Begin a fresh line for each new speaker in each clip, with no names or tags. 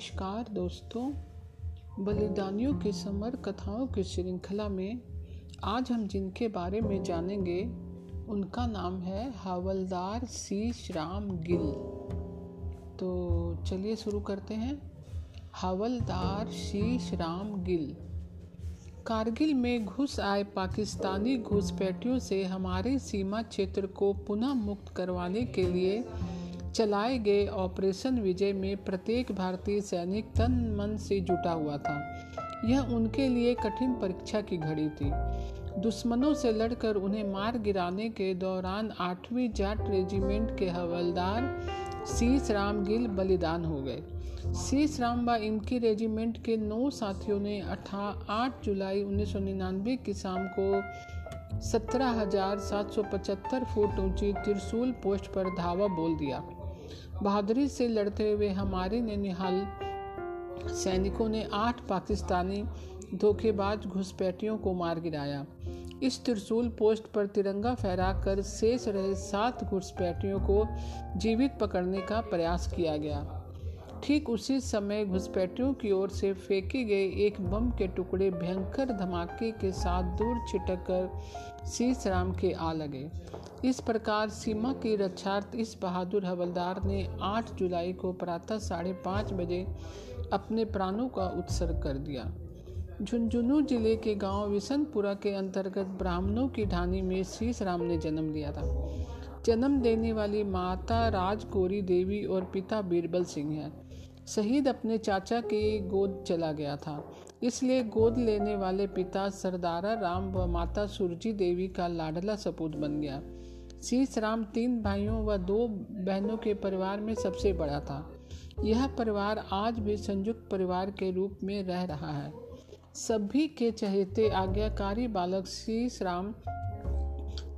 नमस्कार दोस्तों। बलिदानियों की समर कथाओं की श्रृंखला में आज हम जिनके बारे में जानेंगे, उनका नाम है हवलदार शीश राम गिल। तो चलिए शुरू करते हैं। हवलदार शीश राम गिल। कारगिल में घुस आए पाकिस्तानी घुसपैठियों से हमारे सीमा क्षेत्र को पुनः मुक्त करवाने के लिए चलाए गए ऑपरेशन विजय में प्रत्येक भारतीय सैनिक तन मन से जुटा हुआ था। यह उनके लिए कठिन परीक्षा की घड़ी थी। दुश्मनों से लड़कर उन्हें मार गिराने के दौरान आठवीं जाट रेजिमेंट के हवलदार शीश राम गिल बलिदान हो गए। शीश राम व इनकी रेजिमेंट के नौ साथियों ने अठा, आठ जुलाई उन्नीस सौ निन्यानवे की शाम को सत्रह हज़ार सात सौ पचहत्तर फुट ऊँची त्रिशूल पोस्ट पर धावा बोल दिया। बहादुरी से लड़ते हुए हमारे ने निहाल सैनिकों ने आठ पाकिस्तानी धोखेबाज घुसपैठियों को मार गिराया। इस त्रिशूल पोस्ट पर तिरंगा फहराकर शेष रहे सात घुसपैठियों को जीवित पकड़ने का प्रयास किया गया। ठीक उसी समय घुसपैठियों की ओर से फेंके गए एक बम के टुकड़े भयंकर धमाके के साथ दूर छिटक कर शीश राम के आ लगे। इस प्रकार सीमा की रक्षार्थ इस बहादुर हवलदार ने 8 जुलाई को प्रातः साढ़े पाँच बजे अपने प्राणों का उत्सर्ग कर दिया। झुंझुनू ज़िले के गाँव विशनपुरा के अंतर्गत ब्राह्मणों की ढानी में शीश राम ने जन्म लिया था। जन्म देने वाली माता राजकोरी देवी और पिता बीरबल सिंह हैं। शहीद अपने चाचा के गोद चला गया था। इसलिए गोद लेने वाले पिता सरदारा राम व माता सुरजी देवी का लाडला सपूत बन गया। शीश राम तीन भाइयों व दो बहनों के परिवार में सबसे बड़ा था। यह परिवार आज भी संयुक्त परिवार के रूप में रह रहा है। सभी के चहेते आज्ञाकारी बालक शीश राम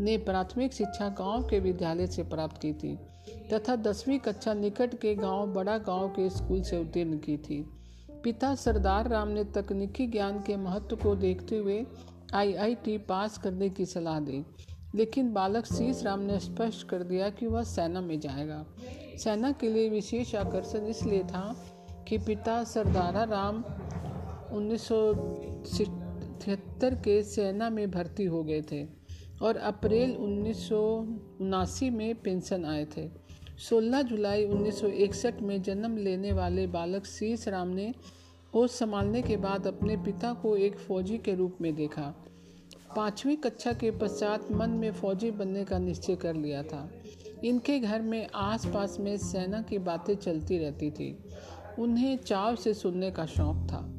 ने प्राथमिक शिक्षा गाँव के विद्यालय से प्राप्त की थी। तथा दसवीं कक्षा निकट के गाँव, बड़ा गाँव के स्कूल से उत्तीर्ण की थी। पिता सरदार राम ने तकनीकी ज्ञान के महत्व को देखते हुए आईआईटी पास करने की सलाह दी, लेकिन बालक शीश राम ने स्पष्ट कर दिया कि वह सेना में जाएगा। सेना के लिए विशेष आकर्षण इसलिए था कि पिता सरदारा राम उन्नीस सौ तिहत्तर के सेना में भर्ती हो गए थे और अप्रैल उन्नीस सौ उनासी में पेंशन आए थे। 16 जुलाई 1961 में जन्म लेने वाले बालक शीश राम ने होश संभालने के बाद अपने पिता को एक फौजी के रूप में देखा। पाँचवीं कक्षा के पश्चात मन में फौजी बनने का निश्चय कर लिया था। इनके घर में आसपास में सेना की बातें चलती रहती थी। उन्हें चाव से सुनने का शौक था।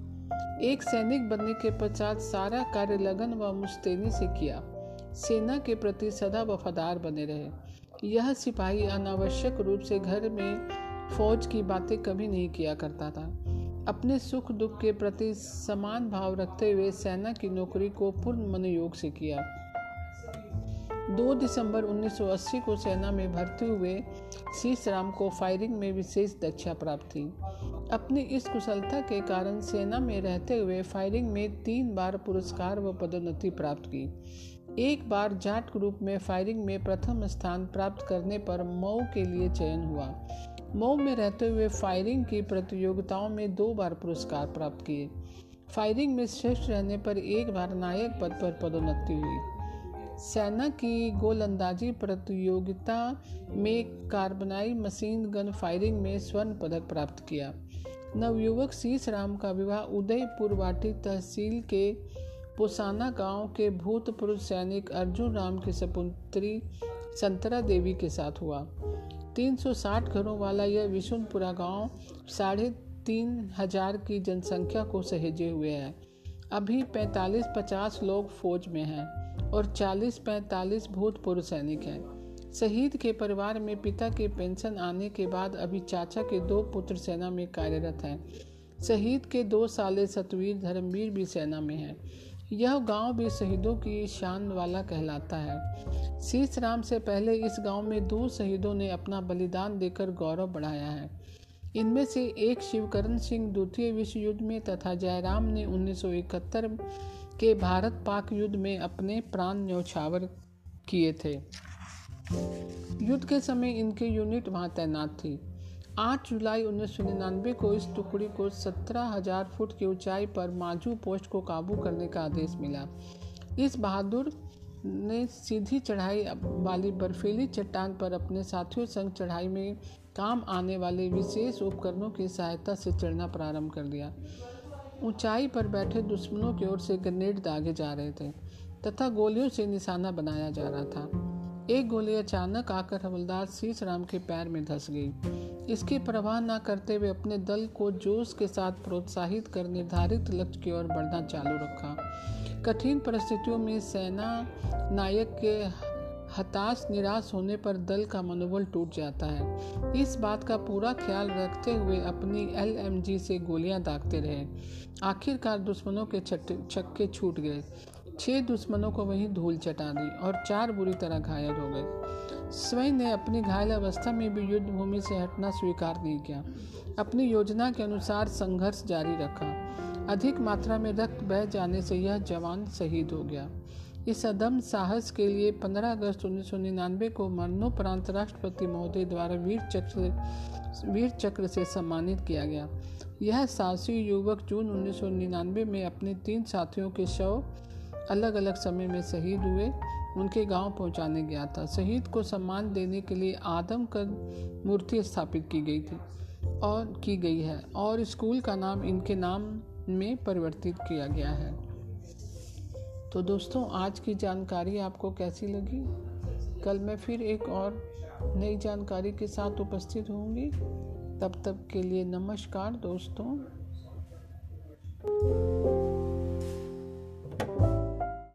एक सैनिक बनने के पश्चात सारा कार्य लगन व मुस्तैनी से किया। सेना के प्रति सदा वफादार बने रहे। यह सिपाही अनावश्यक रूप से घर में फौज की बातें कभी नहीं किया करता था। अपने सुख दुख के प्रति समान भाव रखते हुए सेना की नौकरी को पूर्ण मनोयोग से किया। 2 दिसंबर 1980 को सेना में भर्ती हुए शीश राम को फायरिंग में विशेष दक्षा प्राप्त थी। अपनी इस कुशलता के कारण सेना में रहते हुए फायरिंग में तीन बार पुरस्कार व पदोन्नति प्राप्त की। एक बार जाट ग्रुप में फायरिंग में प्रथम स्थान प्राप्त करने पर मऊ के लिए चयन हुआ। मऊ में रहते हुए फायरिंग की प्रतियोगिताओं में दो बार पुरस्कार प्राप्त किए। फायरिंग में श्रेष्ठ रहने पर एक बार नायक पद पर पदोन्नति हुई। सेना की गोलंदाजी प्रतियोगिता में कार्बनाई मशीन गन फायरिंग में स्वर्ण पदक प्राप्त किया। नवयुवक शीश राम का विवाह उदयपुर वाटी तहसील के पोसाना गाँव के भूतपूर्व सैनिक अर्जुन राम की सपुत्री संतरा देवी के साथ हुआ। 360 घरों वाला यह विशुनपुरा गाँव साढ़े तीन हज़ार की जनसंख्या को सहेजे हुए है। अभी 45-50 लोग फौज में हैं और 40-45 भूतपूर्व सैनिक हैं। शहीद के परिवार में पिता के पेंशन आने के बाद अभी चाचा के दो पुत्र सेना में कार्यरत हैं। शहीद के दो साले सतवीर धर्मवीर भी सेना में हैं। यह गाँव भी शहीदों की शान वाला कहलाता है। शीश राम से पहले इस गाँव में दो शहीदों ने अपना बलिदान देकर गौरव बढ़ाया है। इनमें से एक शिवकरण सिंह द्वितीय विश्व युद्ध में तथा जयराम ने 1971 के भारत पाक युद्ध में अपने प्राण न्यौछावर किए थे। युद्ध के समय इनकी यूनिट वहाँ तैनात थी। आठ जुलाई उन्नीस सौ निन्यानवे को इस टुकड़ी को सत्रह हज़ार फुट की ऊंचाई पर माजू पोस्ट को काबू करने का आदेश मिला। इस बहादुर ने सीधी चढ़ाई वाली बर्फीली चट्टान पर अपने साथियों संग चढ़ाई में काम आने वाले विशेष उपकरणों की सहायता से चढ़ना प्रारंभ कर दिया। ऊंचाई पर बैठे दुश्मनों की ओर से ग्रेनेड दागे जा रहे थे तथा गोलियों से निशाना बनाया जा रहा था। एक गोली अचानक आकर हवलदार शीश राम के पैर में धस गई। इसकी परवाह न करते हुए अपने दल को जोश के साथ प्रोत्साहित कर निर्धारित लक्ष्य की ओर बढ़ना चालू रखा। कठिन परिस्थितियों में सेना नायक के हताश, निराश होने पर दल का मनोबल टूट जाता है। इस बात का पूरा ख्याल रखते हुए अपनी एलएमजी से गोलियाँ दागते रहे। आखिरकार दुश्मनों के छक्के छूट गए। छह दुश्मनों को वहीं धूल चटा दी और चार बुरी तरह घायल हो गए। स्वयं ने अपनी घायल अवस्था में भी युद्ध भूमि से हटना स्वीकार नहीं किया। अपनी योजना के अनुसार संघर्ष जारी रखा। अधिक मात्रा में रक्त बह जाने से यह जवान शहीद हो गया। इस अदम साहस के लिए 15 अगस्त उन्नीस सौ निन्यानवे को मरणोपरांत राष्ट्रपति महोदय द्वारा वीर चक्र वीर चक्र से सम्मानित किया गया। यह साहसी युवक जून उन्नीस सौ निन्यानवे में अपने तीन साथियों के शव अलग अलग समय में शहीद हुए। उनके गाँव पहुँचाने गया था। शहीद को सम्मान देने के लिए आदम कर मूर्ति स्थापित की गई थी और की गई है और स्कूल का नाम इनके नाम में परिवर्तित किया गया है। तो दोस्तों, आज की जानकारी आपको कैसी लगी? कल मैं फिर एक और नई जानकारी के साथ उपस्थित होंगी। तब तक के लिए नमस्कार दोस्तों।